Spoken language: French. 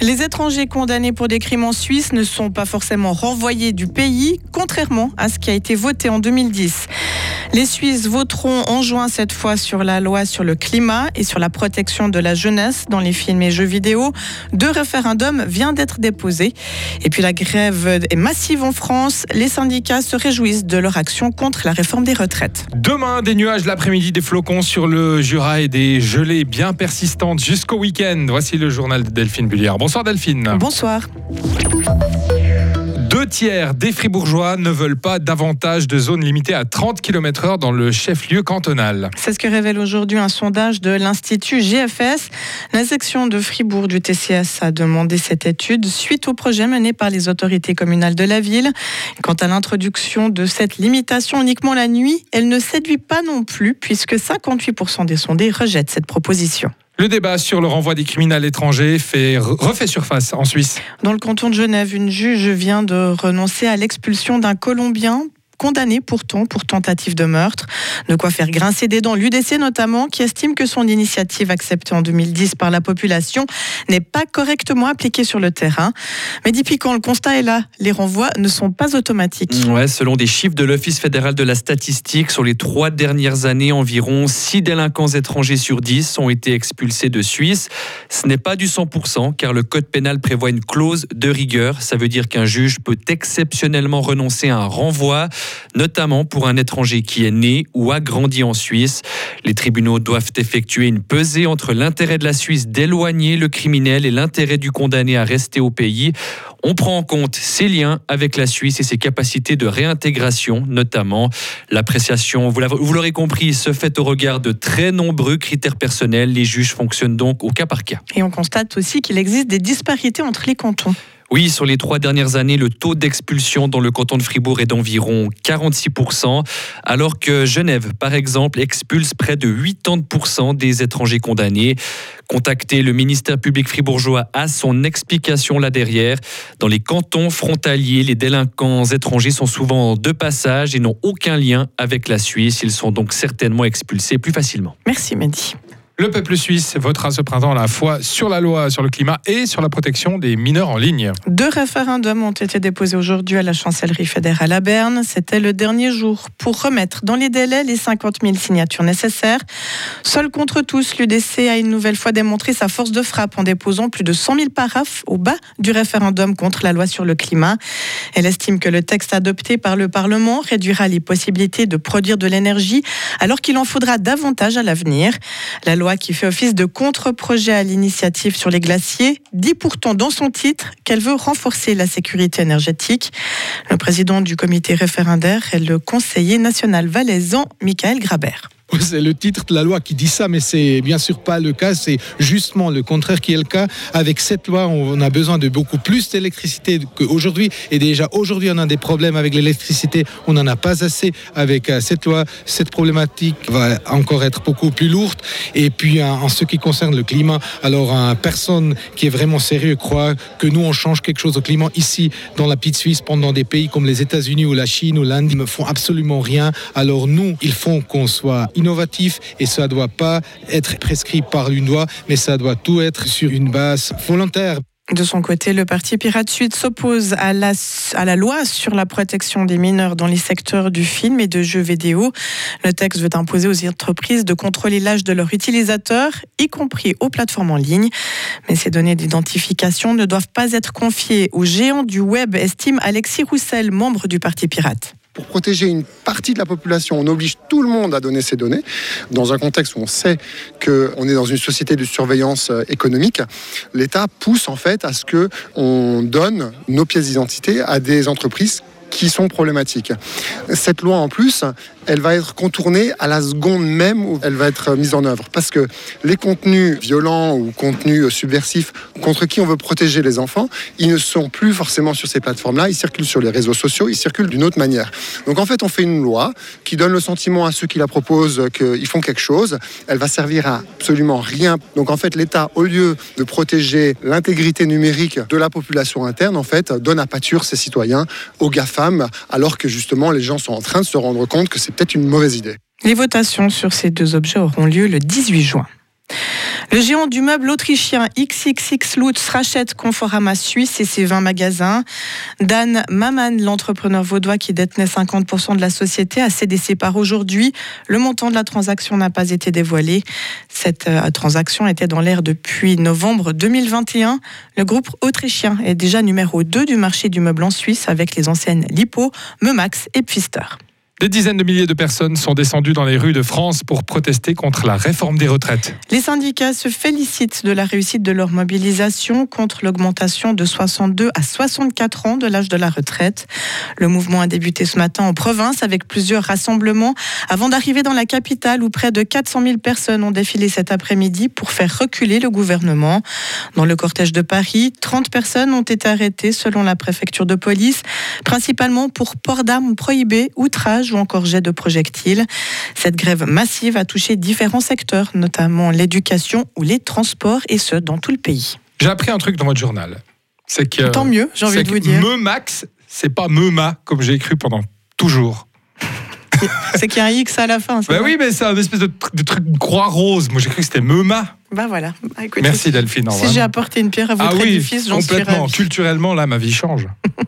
Les étrangers condamnés pour des crimes en Suisse ne sont pas forcément renvoyés du pays, contrairement à ce qui a été voté en 2010. Les Suisses voteront en juin cette fois sur la loi sur le climat et sur la protection de la jeunesse dans les films et jeux vidéo. Deux référendums viennent d'être déposés. Et puis la grève est massive en France. Les syndicats se réjouissent de leur action contre la réforme des retraites. Demain, des nuages l'après-midi, des flocons sur le Jura et des gelées bien persistantes jusqu'au week-end. Voici le journal de Delphine Bulliard. Bonsoir Delphine. Bonsoir. Tiers des Fribourgeois ne veulent pas davantage de zones limitées à 30 km/h dans le chef-lieu cantonal. C'est ce que révèle aujourd'hui un sondage de l'Institut GFS. La section de Fribourg du TCS a demandé cette étude suite au projet mené par les autorités communales de la ville. Quant à l'introduction de cette limitation uniquement la nuit, elle ne séduit pas non plus puisque 58% des sondés rejettent cette proposition. Le débat sur le renvoi des criminels étrangers fait, refait surface en Suisse. Dans le canton de Genève, une juge vient de renoncer à l'expulsion d'un Colombien condamné pourtant pour tentative de meurtre. De quoi faire grincer des dents l'UDC notamment, qui estime que son initiative acceptée en 2010 par la population n'est pas correctement appliquée sur le terrain. Mais depuis quand le constat est là, les renvois ne sont pas automatiques. Ouais, selon des chiffres de l'Office fédéral de la statistique, sur les trois dernières années, environ 6 délinquants étrangers sur 10 ont été expulsés de Suisse. Ce n'est pas du 100%, car le code pénal prévoit une clause de rigueur. Ça veut dire qu'un juge peut exceptionnellement renoncer à un renvoi notamment pour un étranger qui est né ou a grandi en Suisse. Les tribunaux doivent effectuer une pesée entre l'intérêt de la Suisse d'éloigner le criminel et l'intérêt du condamné à rester au pays. On prend en compte ses liens avec la Suisse et ses capacités de réintégration, notamment. L'appréciation, vous l'aurez compris, se fait au regard de très nombreux critères personnels. Les juges fonctionnent donc au cas par cas. Et on constate aussi qu'il existe des disparités entre les cantons. Oui, sur les trois dernières années, le taux d'expulsion dans le canton de Fribourg est d'environ 46%, alors que Genève, par exemple, expulse près de 80% des étrangers condamnés. Contacté, le ministère public fribourgeois a son explication là derrière. Dans les cantons frontaliers, les délinquants étrangers sont souvent de passage et n'ont aucun lien avec la Suisse. Ils sont donc certainement expulsés plus facilement. Merci Mehdi. Le peuple suisse votera ce printemps à la fois sur la loi sur le climat et sur la protection des mineurs en ligne. Deux référendums ont été déposés aujourd'hui à la chancellerie fédérale à Berne. C'était le dernier jour pour remettre dans les délais les 50 000 signatures nécessaires. Seul contre tous, l'UDC a une nouvelle fois démontré sa force de frappe en déposant plus de 100 000 paraphes au bas du référendum contre la loi sur le climat. Elle estime que le texte adopté par le Parlement réduira les possibilités de produire de l'énergie alors qu'il en faudra davantage à l'avenir. La loi qui fait office de contre-projet à l'initiative sur les glaciers, dit pourtant dans son titre qu'elle veut renforcer la sécurité énergétique. Le président du comité référendaire est le conseiller national valaisan, Michael Grabert. C'est le titre de la loi qui dit ça, mais c'est bien sûr pas le cas. C'est justement le contraire qui est le cas. Avec cette loi, on a besoin de beaucoup plus d'électricité qu'aujourd'hui. Et déjà aujourd'hui, on a des problèmes avec l'électricité. On n'en a pas assez avec euh, cette loi. Cette problématique va encore être beaucoup plus lourde. Et puis, en ce qui concerne le climat, alors personne qui est vraiment sérieux croit que nous on change quelque chose au climat ici dans la petite Suisse, pendant des pays comme les États-Unis ou la Chine ou l'Inde, ils ne font absolument rien. Alors nous, il faut qu'on soit innovatif et ça ne doit pas être prescrit par une loi, mais ça doit tout être sur une base volontaire. De son côté, le Parti Pirate Suite s'oppose à la, à la loi sur la protection des mineurs dans les secteurs du film et de jeux vidéo. Le texte veut imposer aux entreprises de contrôler l'âge de leurs utilisateurs, y compris aux plateformes en ligne. Mais ces données d'identification ne doivent pas être confiées aux géants du web, estime Alexis Roussel, membre du Parti Pirate pour protéger une partie de la population, on oblige tout le monde à donner ces données, dans un contexte où on sait qu'on est dans une société de surveillance euh, économique, l'État pousse en fait à ce qu'on donne nos pièces d'identité à des entreprises qui sont problématiques. Cette loi, en plus, elle va être contournée à la seconde même où elle va être mise en œuvre. Parce que les contenus violents ou contenus subversifs contre qui on veut protéger les enfants, ils ne sont plus forcément sur ces plateformes-là, ils circulent sur les réseaux sociaux, ils circulent d'une autre manière. Donc en fait, on fait une loi qui donne le sentiment à ceux qui la proposent qu'ils font quelque chose. Elle va servir à absolument rien. Donc en fait, l'État, au lieu de protéger l'intégrité numérique de la population interne, en fait, donne à pâture ses citoyens aux GAFA alors que justement les gens sont en train de se rendre compte que c'est peut-être une mauvaise idée. Les votations sur ces deux objets auront lieu le 18 juin. Le géant du meuble autrichien XXX rachète Conforama Suisse et ses 20 magasins. Dan Maman, l'entrepreneur vaudois qui détenait 50% de la société, a cédé ses parts aujourd'hui. Le montant de la transaction n'a pas été dévoilé. Cette euh, transaction était dans l'air depuis novembre 2021. Le groupe autrichien est déjà numéro 2 du marché du meuble en Suisse avec les enseignes Lipo, Memax et Pfister. Des dizaines de milliers de personnes sont descendues dans les rues de France pour protester contre la réforme des retraites. Les syndicats se félicitent de la réussite de leur mobilisation contre l'augmentation de 62 à 64 ans de l'âge de la retraite. Le mouvement a débuté ce matin en province avec plusieurs rassemblements avant d'arriver dans la capitale où près de 400 000 personnes ont défilé cet après-midi pour faire reculer le gouvernement. Dans le cortège de Paris, 30 personnes ont été arrêtées selon la préfecture de police, principalement pour port d'armes prohibées, outrage ou encore jet de projectiles. Cette grève massive a touché différents secteurs, notamment l'éducation ou les transports, et ce, dans tout le pays. J'ai appris un truc dans votre journal. C'est que. Tant mieux, j'ai envie de vous dire. Me Max, c'est pas Meuma, comme j'ai écrit pendant toujours. c'est qu'il y a un X à la fin. Bah oui, mais c'est un espèce de, de truc croix rose. Moi, j'ai cru que c'était Meuma. Bah voilà. Bah, Merci Delphine. Si j'ai apporté une pierre à votre ah oui, édifice, j'en suis complètement. Culturellement, là, ma vie change.